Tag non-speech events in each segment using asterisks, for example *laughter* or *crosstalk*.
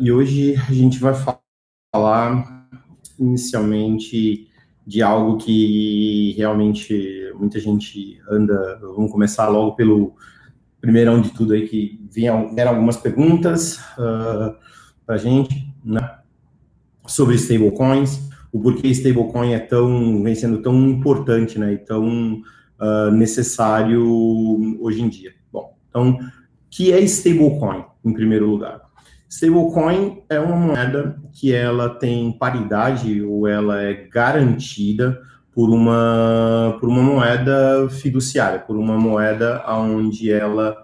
e hoje a gente vai falar inicialmente de algo que realmente muita gente anda. Vamos começar logo pelo primeirão de tudo aí, que vieram algumas perguntas uh, para a gente, né, sobre stablecoins, o porquê stablecoin é tão, vem sendo tão importante, né, e tão uh, necessário hoje em dia. Bom, então, que é stablecoin, em primeiro lugar? Stablecoin é uma moeda que ela tem paridade ou ela é garantida por uma, por uma moeda fiduciária, por uma moeda onde ela,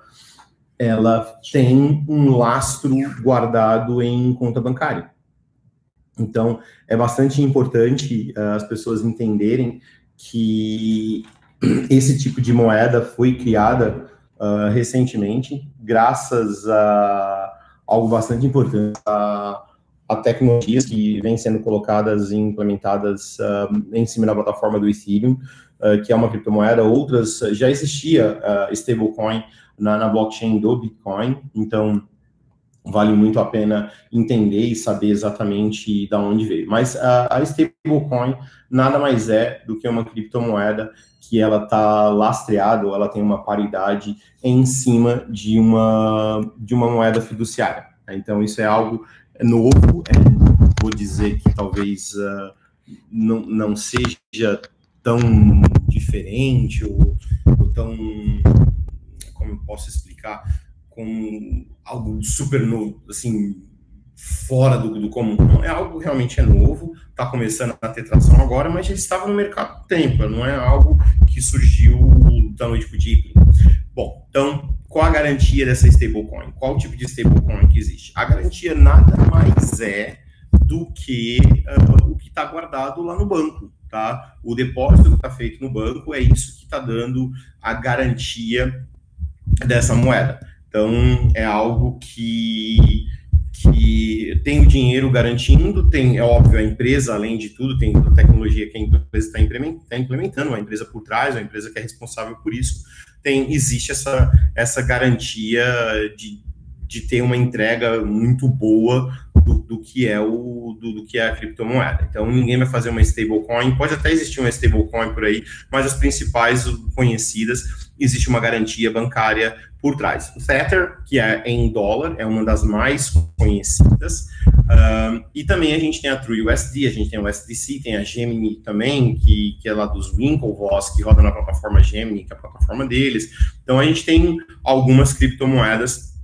ela tem um lastro guardado em conta bancária. Então, é bastante importante uh, as pessoas entenderem que *clears throat* esse tipo de moeda foi criada uh, recentemente, graças a algo bastante importante, a a tecnologias que vêm sendo colocadas e implementadas uh, em cima da plataforma do Ethereum, uh, que é uma criptomoeda. Outras já existia uh, stablecoin na, na blockchain do Bitcoin, então vale muito a pena entender e saber exatamente da onde veio. Mas a, a stablecoin nada mais é do que uma criptomoeda que ela está lastreada ou ela tem uma paridade em cima de uma de uma moeda fiduciária. Então isso é algo novo, é, vou dizer que talvez uh, não, não seja tão diferente ou, ou, tão, como eu posso explicar, com algo super novo, assim, fora do, do comum. Não é algo realmente é novo, está começando a ter tração agora, mas já estava no mercado há tempo, não é algo que surgiu da noite para dia. Bom, então qual a garantia dessa stablecoin? Qual o tipo de stablecoin que existe? A garantia nada mais é do que uh, o que está guardado lá no banco, tá? O depósito que está feito no banco é isso que está dando a garantia dessa moeda. Então, é algo que, que tem o dinheiro garantindo, tem, é óbvio, a empresa, além de tudo, tem a tecnologia que a empresa está implementando, a empresa por trás, a empresa que é responsável por isso, tem existe essa, essa garantia de, de ter uma entrega muito boa do, do que é o do, do, que é a criptomoeda. Então ninguém vai fazer uma stablecoin, pode até existir uma stablecoin por aí, mas as principais conhecidas existe uma garantia bancária por trás. O Tether, que é em dólar, é uma das mais conhecidas. E também a gente tem a TrueUSD, a gente tem o SDC, tem a Gemini também, que, que é lá dos Winklevoss, que roda na plataforma Gemini, que é a plataforma deles. Então a gente tem algumas criptomoedas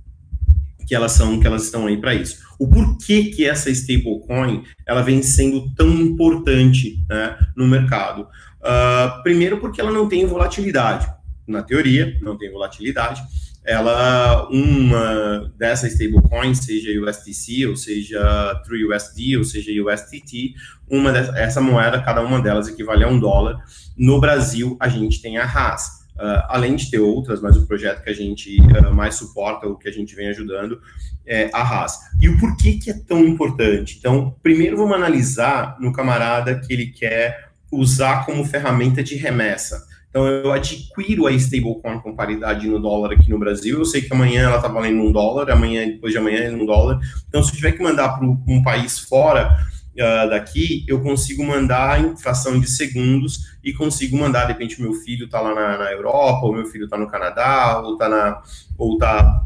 que elas são que elas estão aí para isso. O porquê que essa stablecoin ela vem sendo tão importante né, no mercado? Uh, primeiro porque ela não tem volatilidade. Na teoria, não tem volatilidade ela uma dessa stablecoin, seja USDC, ou seja TrueUSD, ou seja USDT, uma dessa, essa moeda, cada uma delas equivale a um dólar. No Brasil, a gente tem a RAS. Uh, além de ter outras, mas o projeto que a gente uh, mais suporta, o que a gente vem ajudando, é a RAS. E o porquê que é tão importante? Então, primeiro vamos analisar no camarada que ele quer usar como ferramenta de remessa. Então, eu adquiro a stablecoin com paridade no dólar aqui no Brasil. Eu sei que amanhã ela está valendo um dólar, amanhã, depois de amanhã, é um dólar. Então, se eu tiver que mandar para um país fora uh, daqui, eu consigo mandar em fração de segundos e consigo mandar, de repente, meu filho está lá na, na, Europa, ou meu filho está no Canadá, ou está na. Ou tá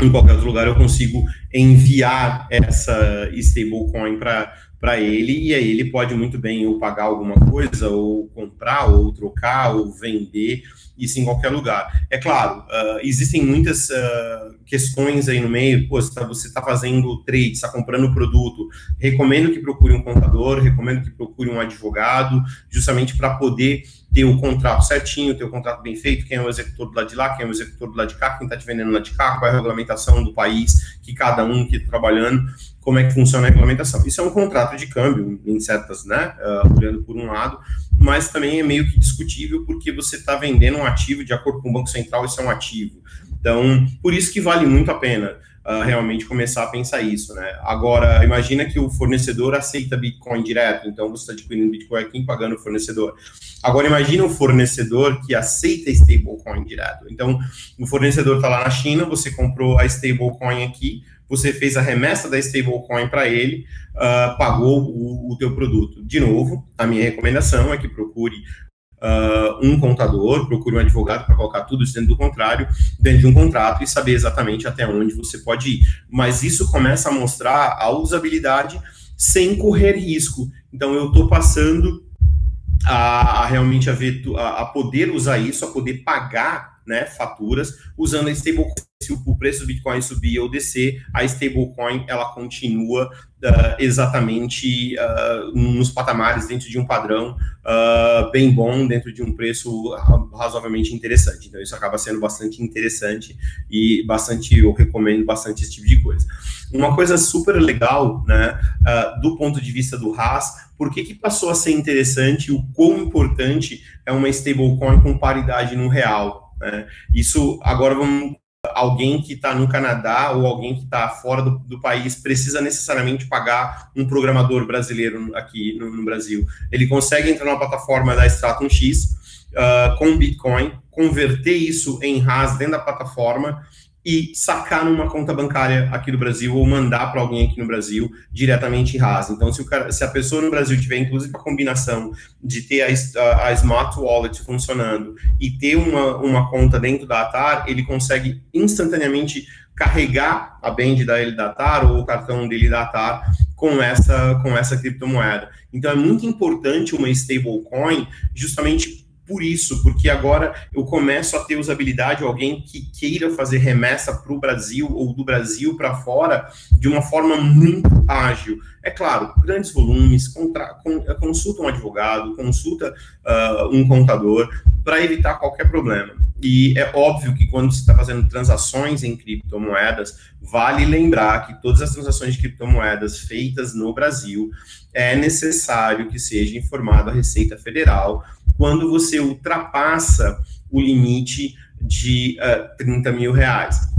em qualquer outro lugar, eu consigo enviar essa stablecoin para para ele, e aí ele pode muito bem ou pagar alguma coisa, ou comprar, ou trocar, ou vender, isso em qualquer lugar. É claro, uh, existem muitas uh, questões aí no meio, pô, você está tá fazendo trade, está comprando produto, recomendo que procure um contador, recomendo que procure um advogado, justamente para poder ter o contrato certinho, ter o contrato bem feito, quem é o executor do lado de lá, quem é o executor do lado de cá, quem está te vendendo do lado de cá, qual é a regulamentação do país que cada um que está trabalhando, como é que funciona a regulamentação. Isso é um contrato de câmbio, em certas, né, uh, olhando por um lado, mas também é meio que discutível porque você está vendendo um ativo de acordo com o Banco Central, isso é um ativo. Então, por isso que vale muito a pena uh, realmente começar a pensar isso, né? Agora, imagina que o fornecedor aceita Bitcoin direto, então você está adquirindo Bitcoin aqui e pagando o fornecedor. Agora, imagina um fornecedor que aceita stablecoin direto. Então, o fornecedor está lá na China, você comprou a stablecoin aqui, você fez a remessa da stablecoin para ele, uh, pagou o, o teu produto. De novo, a minha recomendação é que procure Uh, um contador, procure um advogado para colocar tudo isso dentro do contrário, dentro de um contrato e saber exatamente até onde você pode ir. Mas isso começa a mostrar a usabilidade sem correr risco. Então eu estou passando a, a, realmente a, ver, a, a poder usar isso, a poder pagar né, faturas usando a stablecoin. Se o preço do Bitcoin subir ou descer, a stablecoin ela continua uh, exatamente uh, nos patamares dentro de um padrão uh, bem bom, dentro de um preço razoavelmente interessante. Então isso acaba sendo bastante interessante e bastante eu recomendo bastante esse tipo de coisa. Uma coisa super legal, né, do ponto de vista do RAS, por que, que passou a ser interessante, o quão importante é uma stablecoin com paridade no real? Né? Isso agora vamos alguém que está no Canadá ou alguém que está fora do, do, país precisa necessariamente pagar um programador brasileiro aqui no, no Brasil. Ele consegue entrar na plataforma da Stratum X uh, com Bitcoin, converter isso em RAS dentro da plataforma e sacar numa conta bancária aqui do Brasil ou mandar para alguém aqui no Brasil diretamente em RAS. Então, se, cara, se, a pessoa no Brasil tiver, inclusive, a combinação de ter a, a, Smart Wallet funcionando e ter uma, uma conta dentro da ATAR, ele consegue instantaneamente carregar a band da ele da ATAR ou o cartão dele da ATAR com essa, com essa criptomoeda. Então, é muito importante uma stablecoin justamente por isso, porque agora eu começo a ter usabilidade, alguém que queira fazer remessa para o Brasil ou do Brasil para fora de uma forma muito ágil. É claro, grandes volumes, contra, con, consulta um advogado, consulta uh, um contador para evitar qualquer problema. E é óbvio que quando você está fazendo transações em criptomoedas, vale lembrar que todas as transações de criptomoedas feitas no Brasil é necessário que seja informado a Receita Federal quando você ultrapassa o limite de uh, eh, 30 mil reais.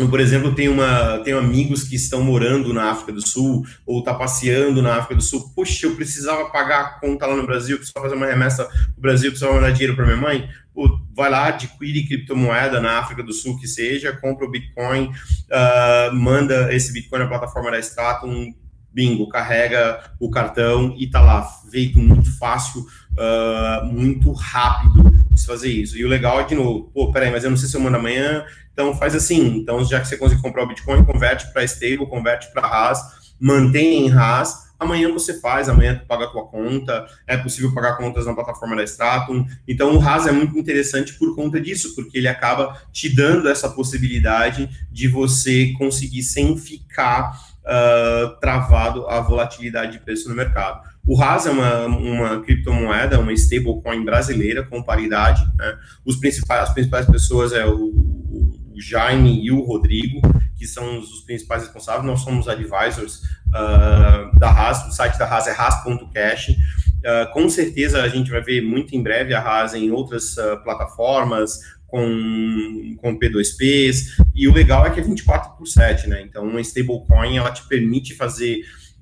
Eu, por exemplo, tenho, uma, tenho amigos que estão morando na África do Sul ou está passeando na África do Sul. Poxa, eu precisava pagar a conta lá no Brasil, precisava fazer uma remessa para o Brasil, precisava mandar dinheiro para minha mãe. Pô, vai lá, adquire criptomoeda na África do Sul que seja, compra o Bitcoin, uh, manda esse Bitcoin na plataforma da Stratum, bingo, carrega o cartão e tá lá, feito muito fácil, uh, muito rápido de fazer isso. E o legal é, de novo, pô, peraí, mas eu não sei se eu mando amanhã, então faz assim, então já que você consegue comprar o Bitcoin, converte para stable, converte para RAS, mantém em RAS, amanhã você faz, amanhã tu paga a tua conta, é possível pagar contas na plataforma da Stratum. Então o RAS é muito interessante por conta disso, porque ele acaba te dando essa possibilidade de você conseguir sem ficar uh, travado a volatilidade de preço no mercado. O RAS é uma, uma criptomoeda, uma stablecoin brasileira com paridade. Né? Os principais, as principais pessoas é o, o Jaime e o Rodrigo, que são os principais responsáveis. Nós somos advisors uh, da RAS. O site da RAS é ras.cash. Uh, com certeza a gente vai ver muito em breve a RAS em outras uh, plataformas, com, com P2Ps, e o legal é que é 24 por 7, né? Então, uma stablecoin, ela te permite fazer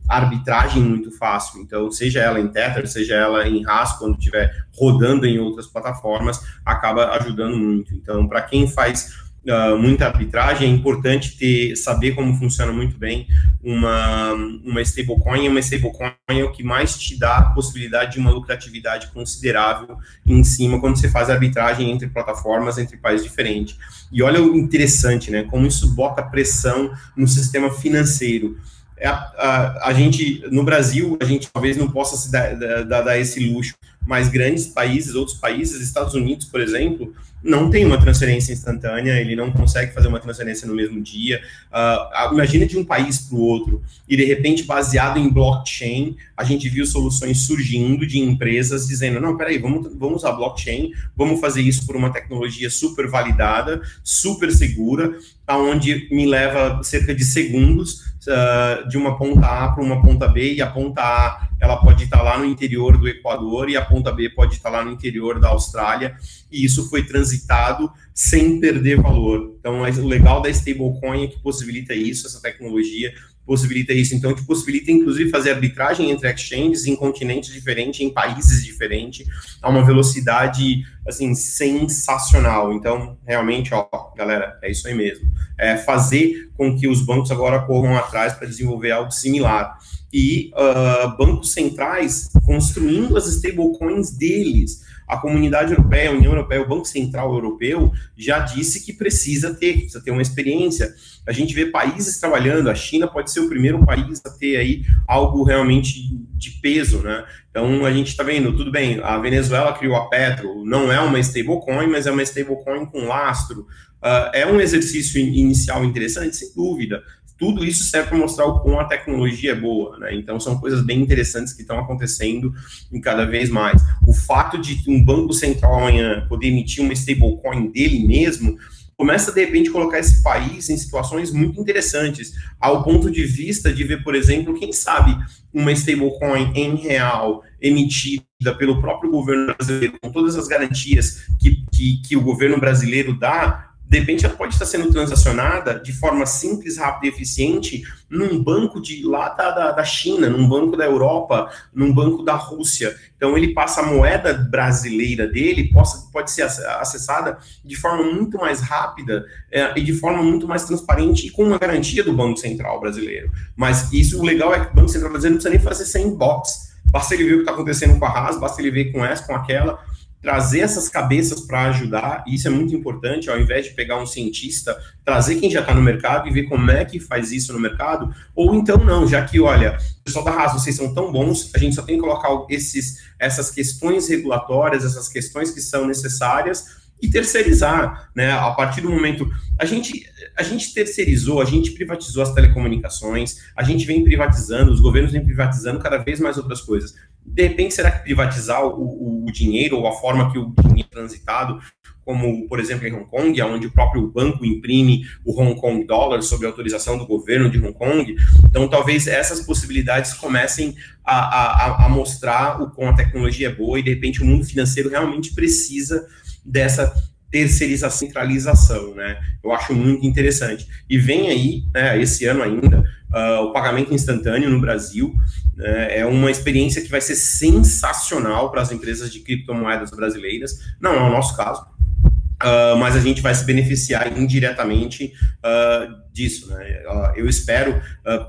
arbitragem muito fácil. Então, seja ela em Tether, seja ela em RAS, quando estiver rodando em outras plataformas, acaba ajudando muito. Então, para quem faz uh, muita arbitragem, é importante ter, saber como funciona muito bem uma, uma stablecoin, uma stablecoin é o que mais te dá a possibilidade de uma lucratividade considerável em cima quando você faz arbitragem entre plataformas, entre países diferentes. E olha o interessante, né, como isso bota pressão no sistema financeiro. É a, a, a, gente, no Brasil, a gente talvez não possa se dar, dar, dar esse luxo, mas grandes países, outros países, Estados Unidos, por exemplo, não tem uma transferência instantânea, ele não consegue fazer uma transferência no mesmo dia. Uh, imagina de um país para o outro, e de repente, baseado em blockchain, a gente viu soluções surgindo de empresas dizendo: não, peraí, vamos, vamos usar blockchain, vamos fazer isso por uma tecnologia super validada, super segura, aonde me leva cerca de segundos uh, de uma ponta A para uma ponta B, e a ponta A ela pode estar lá no interior do Equador e a ponta B pode estar lá no interior da Austrália, e isso foi transitado sem perder valor. Então, o legal da stablecoin é que possibilita isso, essa tecnologia possibilita isso. Então, te possibilita, inclusive, fazer arbitragem entre exchanges em continentes diferentes, em países diferentes, a uma velocidade, assim, sensacional. Então, realmente, ó, galera, é isso aí mesmo. É fazer com que os bancos agora corram atrás para desenvolver algo similar. E uh, bancos centrais construindo as stablecoins deles a comunidade europeia, a União Europeia, o Banco Central Europeu já disse que precisa ter, precisa ter uma experiência. A gente vê países trabalhando, a China pode ser o primeiro país a ter aí algo realmente de peso, né? Então a gente está vendo, tudo bem, a Venezuela criou a Petro, não é uma stablecoin, mas é uma stablecoin com lastro. Uh, é um exercício inicial interessante, sem dúvida tudo isso serve para mostrar o quão a tecnologia é boa, né? Então são coisas bem interessantes que estão acontecendo em cada vez mais. O fato de um banco central amanhã poder emitir uma stablecoin dele mesmo começa de repente a colocar esse país em situações muito interessantes, ao ponto de vista de ver, por exemplo, quem sabe uma stablecoin em real emitida pelo próprio governo brasileiro, com todas as garantias que, que, que o governo brasileiro dá, de repente ela pode estar sendo transacionada de forma simples, rápida e eficiente num banco de lá da, da China, num banco da Europa, num banco da Rússia. Então ele passa a moeda brasileira dele, possa, pode ser acessada de forma muito mais rápida é, e de forma muito mais transparente e com uma garantia do Banco Central brasileiro. Mas isso, o legal é que o Banco Central brasileiro não precisa nem fazer sandbox. Basta ele ver o que está acontecendo com a RAS, basta ele ver com essa, com aquela, trazer essas cabeças para ajudar, e isso é muito importante, ao invés de pegar um cientista, trazer quem já está no mercado e ver como é que faz isso no mercado, ou então não, já que, olha, pessoal da RAS, vocês são tão bons, a gente só tem que colocar esses, essas questões regulatórias, essas questões que são necessárias, e terceirizar, né? A partir do momento a gente a gente terceirizou, a gente privatizou as telecomunicações, a gente vem privatizando, os governos vêm privatizando cada vez mais outras coisas de repente, será que privatizar o, o, dinheiro ou a forma que o dinheiro é transitado, como, por exemplo, em Hong Kong, onde o próprio banco imprime o Hong Kong Dollar sob autorização do governo de Hong Kong. Então, talvez essas possibilidades comecem a, a, a mostrar o quão a tecnologia é boa e, de repente, o mundo financeiro realmente precisa dessa terceirização, centralização, né? Eu acho muito interessante. E vem aí, né, esse ano ainda, uh, o pagamento instantâneo no Brasil. Né, é uma experiência que vai ser sensacional para as empresas de criptomoedas brasileiras. Não é o nosso caso, uh, mas a gente vai se beneficiar indiretamente uh, disso. Né? eu espero,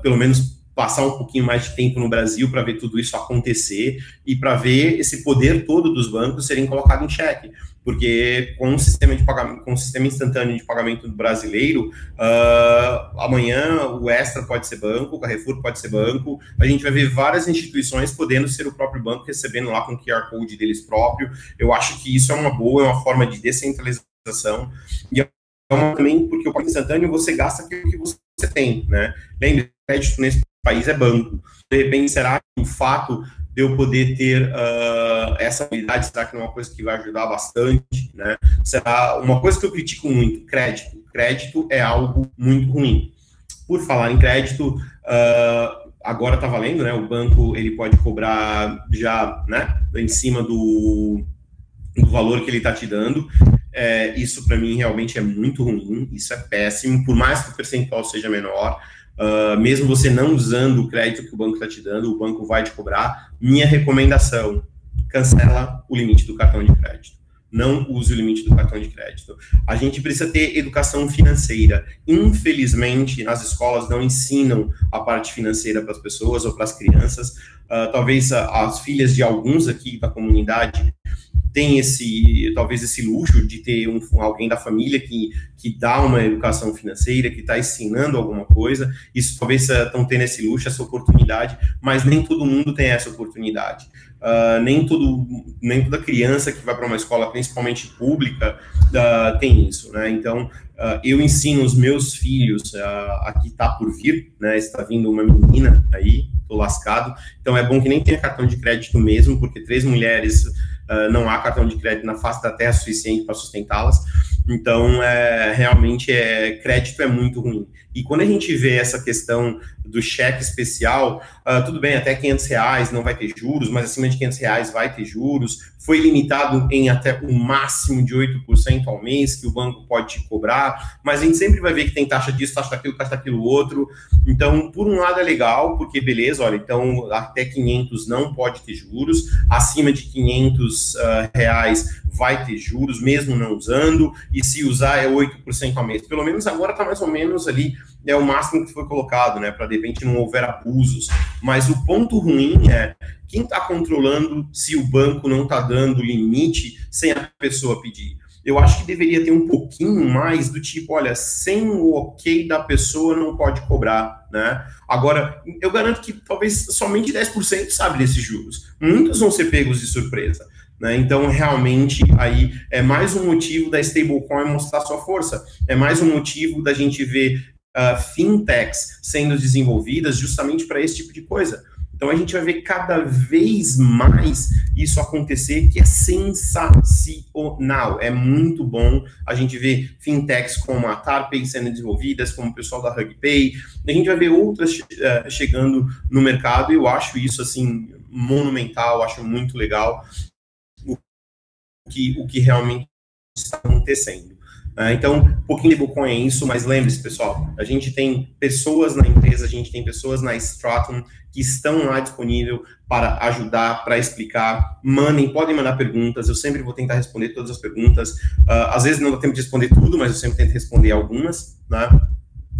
pelo menos, passar um pouquinho mais de tempo no Brasil para ver tudo isso acontecer e para ver esse poder todo dos bancos serem colocados em xeque porque com o sistema de pagamento, com o sistema instantâneo de pagamento brasileiro, uh, amanhã o Extra pode ser banco, o Carrefour pode ser banco, a gente vai ver várias instituições podendo ser o próprio banco recebendo lá com o QR Code deles próprio. Eu acho que isso é uma boa, é uma forma de descentralização e é uma, também porque o pagamento instantâneo você gasta aquilo que você tem, né? Lembre, crédito nesse país é banco. De repente, será que o fato de eu poder ter uh, essa habilidade, será que não é uma coisa que vai ajudar bastante, né? Será uma coisa que eu critico muito, crédito. Crédito é algo muito ruim. Por falar em crédito, uh, agora está valendo, né? O banco ele pode cobrar já, né? Em cima do, do valor que ele está te dando. É, isso para mim realmente é muito ruim. Isso é péssimo. Por mais que o percentual seja menor, Uh, mesmo você não usando o crédito que o banco está te dando, o banco vai te cobrar. Minha recomendação: cancela o limite do cartão de crédito. Não use o limite do cartão de crédito. A gente precisa ter educação financeira. Infelizmente, nas escolas não ensinam a parte financeira para as pessoas ou para as crianças. Uh, talvez as filhas de alguns aqui da comunidade tem esse, talvez esse luxo de ter um, alguém da família que, que dá uma educação financeira, que está ensinando alguma coisa, isso talvez estão tendo esse luxo, essa oportunidade, mas nem todo mundo tem essa oportunidade. Uh, nem, todo, nem toda criança que vai para uma escola, principalmente pública, uh, tem isso, né? Então, uh, eu ensino os meus filhos, aqui está por vir, né? Está vindo uma menina aí, tô lascado, então é bom que nem tenha cartão de crédito mesmo, porque três mulheres uh, não há cartão de crédito na face da terra suficiente para sustentá-las. Então, é, realmente, é, crédito é muito ruim. E quando a gente vê essa questão do cheque especial, uh, tudo bem, até 500 reais não vai ter juros, mas acima de 500 reais vai ter juros. Foi limitado em até o máximo de 8% ao mês que o banco pode te cobrar, mas a gente sempre vai ver que tem taxa disso, taxa daquilo, taxa daquilo outro. Então, por um lado é legal, porque beleza, olha, então até 500 não pode ter juros, acima de 500 uh, ah, reais vai ter juros, mesmo não usando, e se usar é 8% ao mês. Pelo menos agora está mais ou menos ali, é o máximo que foi colocado, né, para de repente não houver abusos. Mas o ponto ruim é quem está controlando se o banco não está dando limite sem a pessoa pedir. Eu acho que deveria ter um pouquinho mais do tipo, olha, sem o ok da pessoa não pode cobrar, né? Agora, eu garanto que talvez somente 10% sabe desses juros. Muitos vão ser pegos de surpresa. Né? Então, realmente, aí é mais um motivo da stablecoin mostrar sua força. É mais um motivo da gente ver uh, fintechs sendo desenvolvidas justamente para esse tipo de coisa. Então, a gente vai ver cada vez mais isso acontecer, que é sensacional. É muito bom a gente ver fintechs como a Tarpay sendo desenvolvidas, como o pessoal da HugPay. A gente vai ver outras uh, chegando no mercado eu acho isso, assim, monumental, acho muito legal que, o que realmente está acontecendo. Uh, então, um pouquinho de Bitcoin é isso, mas lembre-se, pessoal, a gente tem pessoas na empresa, a gente tem pessoas na Stratum que estão lá disponível para ajudar, para explicar. Mandem, podem mandar perguntas, eu sempre vou tentar responder todas as perguntas. Uh, às vezes não dá tempo de responder tudo, mas eu sempre tento responder algumas, né?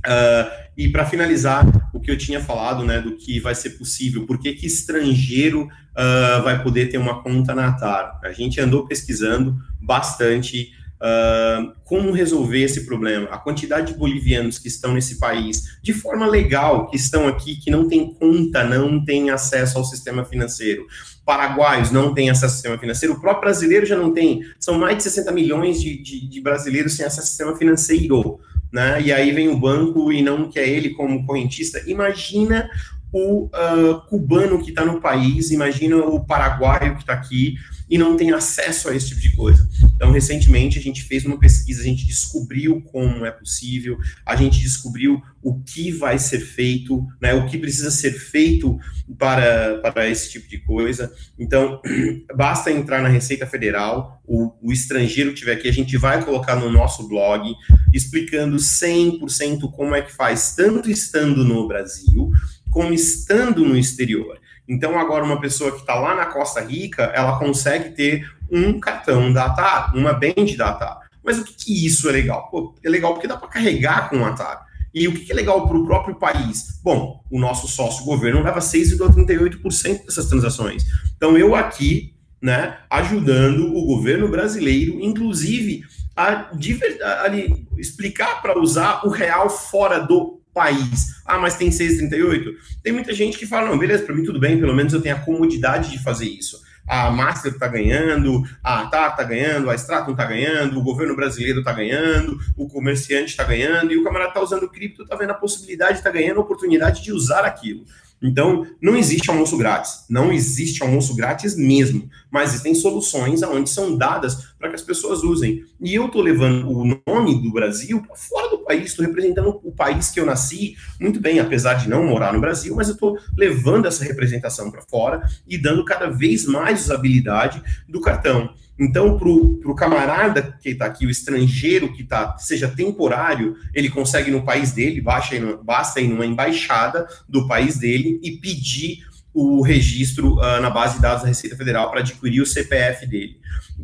Uh, e para finalizar, o que eu tinha falado, né, do que vai ser possível, por que, que estrangeiro uh, vai poder ter uma conta na TAR? A gente andou pesquisando bastante uh, como resolver esse problema. A quantidade de bolivianos que estão nesse país, de forma legal, que estão aqui, que não tem conta, não tem acesso ao sistema financeiro. Paraguaios não têm acesso ao sistema financeiro, o próprio brasileiro já não tem. São mais de 60 milhões de, de, de brasileiros sem acesso ao sistema financeiro né? E aí vem o banco e não quer ele como correntista. Imagina o uh, cubano que está no país, imagina o paraguaio que está aqui e não tem acesso a esse tipo de coisa. Então, recentemente, a gente fez uma pesquisa, a gente descobriu como é possível, a gente descobriu o que vai ser feito, né, o que precisa ser feito para, para esse tipo de coisa. Então, *clears throat* basta entrar na Receita Federal, o, o estrangeiro que estiver aqui, a gente vai colocar no nosso blog, explicando 100% como é que faz, tanto estando no Brasil, como estando no exterior. Então, agora, uma pessoa que está lá na Costa Rica, ela consegue ter um cartão da ATAR, uma band da ATAR. Mas o que, que isso é legal? Pô, é legal porque dá para carregar com a ATAR. E o que, que é legal para o próprio país? Bom, o nosso sócio governo leva 6,38% dessas transações. Então, eu aqui, né, ajudando o governo brasileiro, inclusive, a, a, a explicar para usar o real fora do país. Ah, mas tem 6,38? Tem muita gente que fala, não, beleza, para mim tudo bem, pelo menos eu tenho a comodidade de fazer isso. A Master está ganhando, a TAR está ganhando, a Stratum está ganhando, o governo brasileiro está ganhando, o comerciante está ganhando, e o camarada está usando cripto, está vendo a possibilidade, está ganhando a oportunidade de usar aquilo. Então, não existe almoço grátis. Não existe almoço grátis mesmo. Mas existem soluções onde são dadas para que as pessoas usem. E eu estou levando o nome do Brasil para fora país, estou representando o país que eu nasci, muito bem, apesar de não morar no Brasil, mas eu estou levando essa representação para fora e dando cada vez mais usabilidade do cartão. Então, para o camarada que está aqui, o estrangeiro que está, seja temporário, ele consegue no país dele, basta ir, basta ir numa embaixada do país dele e pedir o registro uh, na base de dados da Receita Federal para adquirir o CPF dele.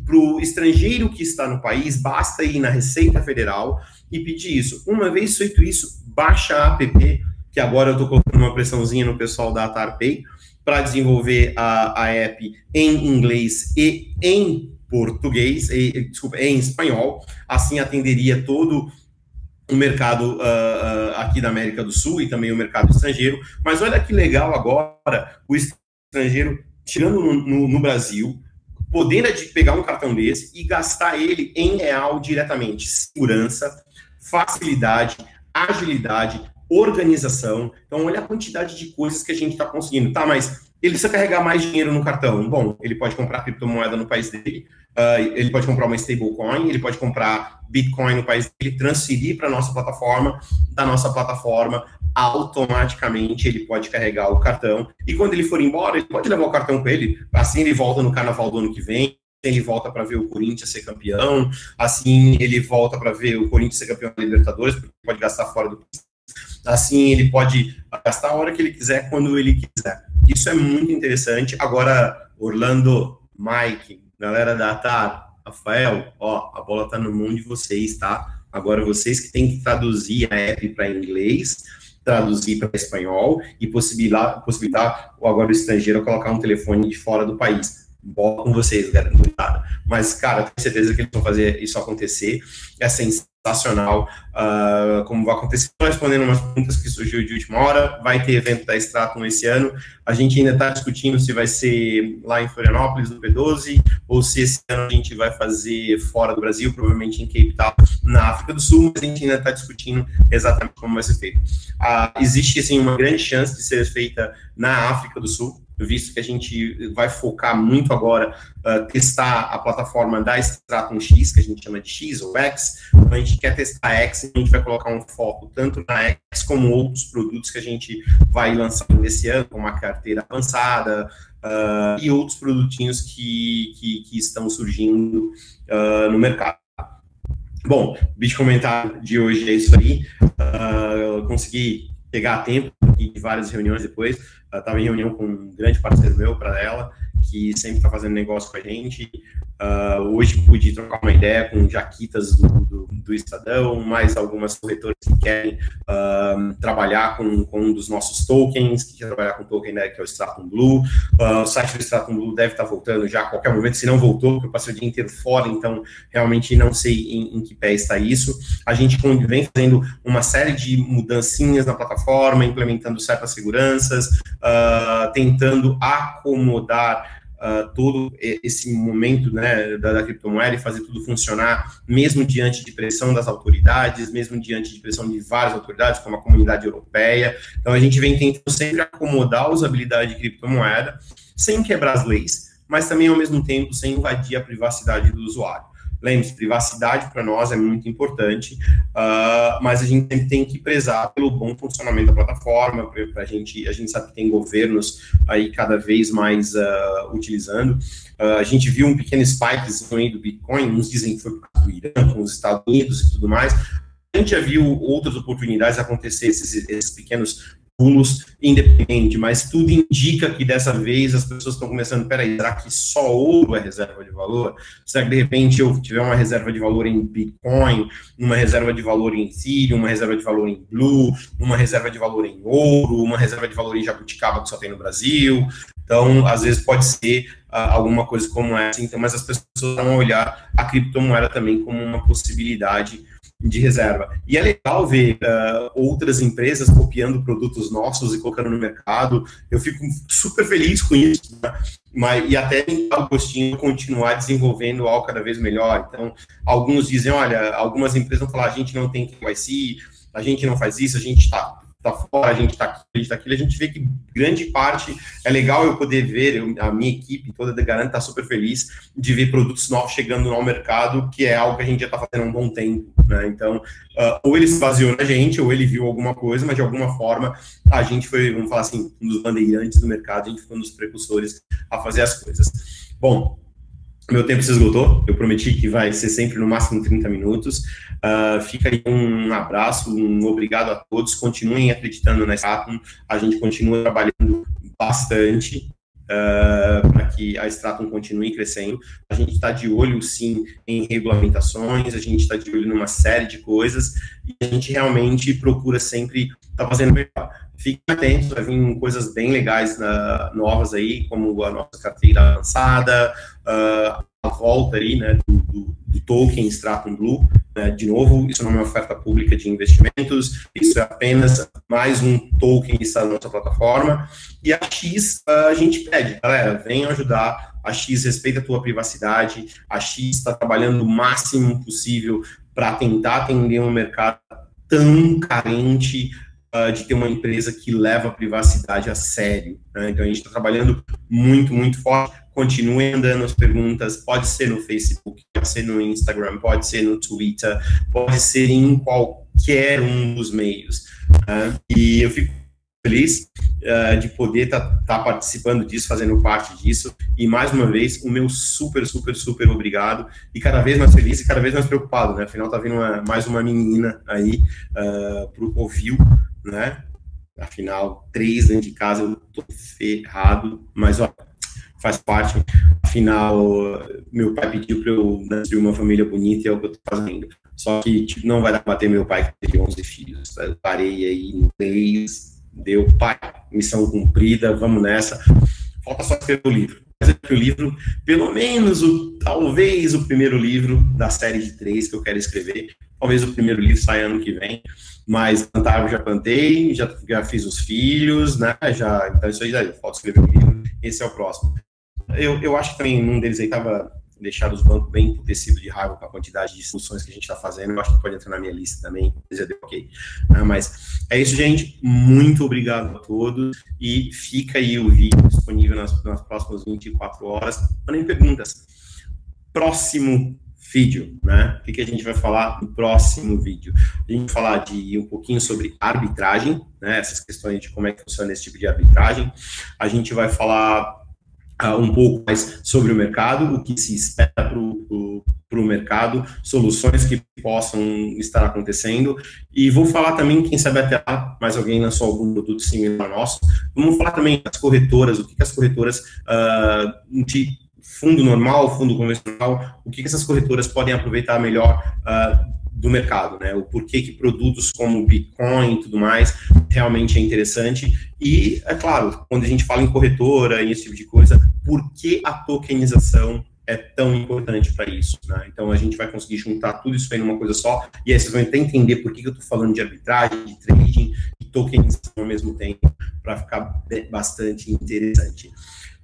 Para o estrangeiro que está no país, basta ir na Receita Federal e pedir isso. Uma vez feito isso, baixa a app, que agora eu estou colocando uma pressãozinha no pessoal da AtarPay, para desenvolver a, a app em inglês e em português, e, desculpa, em espanhol, assim atenderia todo o mercado uh, aqui da América do Sul e também o mercado estrangeiro. Mas olha que legal agora o estrangeiro tirando no, no, no Brasil, podendo pegar um cartão desse e gastar ele em real diretamente. Segurança, facilidade, agilidade, organização. Então, olha a quantidade de coisas que a gente está conseguindo. Tá, mas ele precisa carregar mais dinheiro no cartão. Bom, ele pode comprar criptomoeda no país dele, uh, ele pode comprar uma stablecoin, ele pode comprar Bitcoin no país dele, transferir para a nossa plataforma, da nossa plataforma, automaticamente ele pode carregar o cartão, e quando ele for embora, ele pode levar o cartão com ele, assim ele volta no carnaval do ano que vem, ele volta para ver o Corinthians ser campeão, assim ele volta para ver o Corinthians ser campeão da Libertadores, porque pode gastar fora do assim ele pode gastar a hora que ele quiser, quando ele quiser. Isso é muito interessante. Agora, Orlando, Mike, galera da TAR, Rafael, ó, a bola tá no mão de vocês, tá? Agora vocês que têm que traduzir a app para inglês, traduzir para espanhol e possibilitar, possibilitar agora o estrangeiro colocar um telefone de fora do país. Bola com vocês, galera. Mas, cara, tenho certeza que eles vão fazer isso acontecer. É sensacional uh, como vai acontecer. Respondendo umas perguntas que surgiu de última hora, vai ter evento da Stratum esse ano. A gente ainda está discutindo se vai ser lá em Florianópolis, no P12, ou se esse ano a gente vai fazer fora do Brasil, provavelmente em Cape Town, na África do Sul, mas a gente ainda está discutindo exatamente como vai ser feito. Uh, existe, assim, uma grande chance de ser feita na África do Sul, visto que a gente vai focar muito agora, uh, testar a plataforma da Stratum X, que a gente chama de X ou X, então a gente quer testar a X, a gente vai colocar um foco tanto na X como outros produtos que a gente vai lançar nesse ano, como a carteira avançada, uh, e outros produtinhos que, que, que estão surgindo uh, no mercado. Bom, o vídeo comentário de hoje é isso aí. Consegui pegar tempo várias reuniões depois estava em reunião com um grande parceiro meu para ela, que sempre está fazendo negócio com a gente. Uh, hoje pude trocar uma ideia com jaquitas do, do, do Estadão, mais algumas corretoras que querem uh, trabalhar com, com, um dos nossos tokens, que quer trabalhar com o token né, que é o Stratum Blue. Uh, o site do Stratum Blue deve estar voltando já a qualquer momento, se não voltou, porque eu passei o dia inteiro fora, então realmente não sei em, em que pé está isso. A gente vem fazendo uma série de mudancinhas na plataforma, implementando certas seguranças, tentando acomodar uh, todo esse momento né, da, da, criptomoeda e fazer tudo funcionar, mesmo diante de pressão das autoridades, mesmo diante de pressão de várias autoridades, como a comunidade europeia. Então, a gente vem tentando sempre acomodar a usabilidade de criptomoeda, sem quebrar as leis, mas também, ao mesmo tempo, sem invadir a privacidade do usuário. Lembre-se, privacidade para nós é muito importante, uh, mas a gente sempre tem que prezar pelo bom funcionamento da plataforma, para a gente, a gente sabe que tem governos aí cada vez mais uh, utilizando. Uh, a gente viu um pequeno spike do Bitcoin, uns dizem que foi do Irã, com os Estados Unidos e tudo mais, a gente já viu outras oportunidades acontecer, esses, esses pequenos pulos independente, mas tudo indica que dessa vez as pessoas estão começando, peraí, será que só ouro é reserva de valor? Será que de repente eu tiver uma reserva de valor em Bitcoin, uma reserva de valor em Ethereum, uma reserva de valor em Blue, uma reserva de valor em ouro, uma reserva de valor em jabuticaba que só tem no Brasil? Então, às vezes pode ser uh, alguma coisa como essa, então, mas as pessoas vão olhar a criptomoeda também como uma possibilidade de reserva. E é legal ver uh, outras empresas copiando produtos nossos e colocando no mercado. Eu fico super feliz com isso, né? Mas, e até o gostinho continuar desenvolvendo algo cada vez melhor. Então, alguns dizem, olha, algumas empresas vão falar, a gente não tem KYC, a gente não faz isso, a gente está tá fora, a gente está aqui, a gente está aqui, a gente vê que grande parte é legal eu poder ver, eu, a minha equipe toda da Garanta está super feliz de ver produtos novos chegando no mercado, que é algo que a gente já está fazendo há um bom tempo, né? Então, uh, ou ele se baseou na gente, ou ele viu alguma coisa, mas de alguma forma a gente foi, vamos falar assim, um dos bandeirantes do mercado, a gente foi um dos precursores a fazer as coisas. Bom, meu tempo se esgotou, eu prometi que vai ser sempre no máximo 30 minutos. Uh, fica aí um abraço, um obrigado a todos. Continuem acreditando na a gente continua trabalhando bastante uh, para que a Stratum continue crescendo. A gente está de olho, sim, em regulamentações, a gente está de olho numa série de coisas e a gente realmente procura sempre estar tá fazendo melhor. Fiquem atentos, vai vir coisas bem legais uh, novas aí, como a nossa carteira avançada, uh, volta aí, né, do, do, do token Stratum Blue, né, de novo, isso não é uma oferta pública de investimentos, isso é apenas mais um token que está na nossa plataforma, e a X uh, a gente pede, galera, venham ajudar, a X respeita a tua privacidade, a X está trabalhando o máximo possível para tentar atender um mercado tão carente uh, de ter uma empresa que leva a privacidade a sério. Né? Então, a gente está trabalhando muito, muito forte continuem mandando as perguntas, pode ser no Facebook, pode ser no Instagram, pode ser no Twitter, pode ser em qualquer um dos meios. Uh, e eu fico feliz uh, de poder estar tá, tá participando disso, fazendo parte disso. E mais uma vez, o meu super, super, super obrigado. E cada vez mais feliz e cada vez mais preocupado, né? Afinal, tá vindo uma, mais uma menina aí uh, pro Ovil, né? Afinal, três dentro de casa, eu tô ferrado. Mas, ó, faz parte. Afinal, meu pai pediu para eu nascer uma família bonita e é o que eu tô fazendo. Só que tipo, não vai dar para ter meu pai que teve 11 filhos. Eu parei aí três deu, pai, missão cumprida, vamos nessa. Falta só escrever o livro. Mas é o livro, pelo menos, o, talvez o primeiro livro da série de três que eu quero escrever, talvez o primeiro livro saia ano que vem, mas plantar eu já plantei, já, já fiz os filhos, né, já, então isso aí, falta escrever o livro, esse é o próximo. Eu, eu acho que também um deles aí estava deixar os bancos bem emputecidos de raiva com a quantidade de soluções que a gente está fazendo. Eu acho que pode entrar na minha lista também, ok. Ah, mas é isso, gente. Muito obrigado a todos. E fica aí o vídeo disponível nas, nas próximas 24 horas. Mandem perguntas. Próximo vídeo, né? O que, que, a gente vai falar no próximo vídeo? A gente vai falar de um pouquinho sobre arbitragem, né? Essas questões de como é que funciona esse tipo de arbitragem. A gente vai falar uh, um pouco mais sobre o mercado, o que se espera para o mercado, soluções que possam estar acontecendo. E vou falar também, quem sabe até lá, mais alguém lançou algum produto similar nosso. Vamos falar também das corretoras, o que, que as corretoras uh, de fundo normal, fundo convencional, o que, que essas corretoras podem aproveitar melhor uh, do mercado, né? O porquê que produtos como Bitcoin e tudo mais realmente é interessante. E, é claro, quando a gente fala em corretora e esse tipo de coisa, por que a tokenização é tão importante para isso, né? Então a gente vai conseguir juntar tudo isso aí numa coisa só, e aí vocês vão até entender por que, que eu estou falando de arbitragem, de trading e tokenização ao mesmo tempo, para ficar bastante interessante.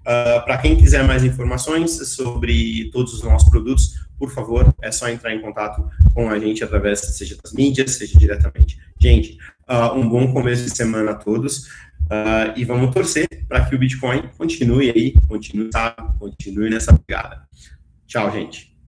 Uh, ah, Para quem quiser mais informações sobre todos os nossos produtos, por favor, é só entrar em contato com a gente através, seja das mídias, seja diretamente. Gente, uh, um bom começo de semana a todos. Uh, e vamos torcer para que o Bitcoin continue aí, continue, sabe, continue nessa pegada. Tchau, gente.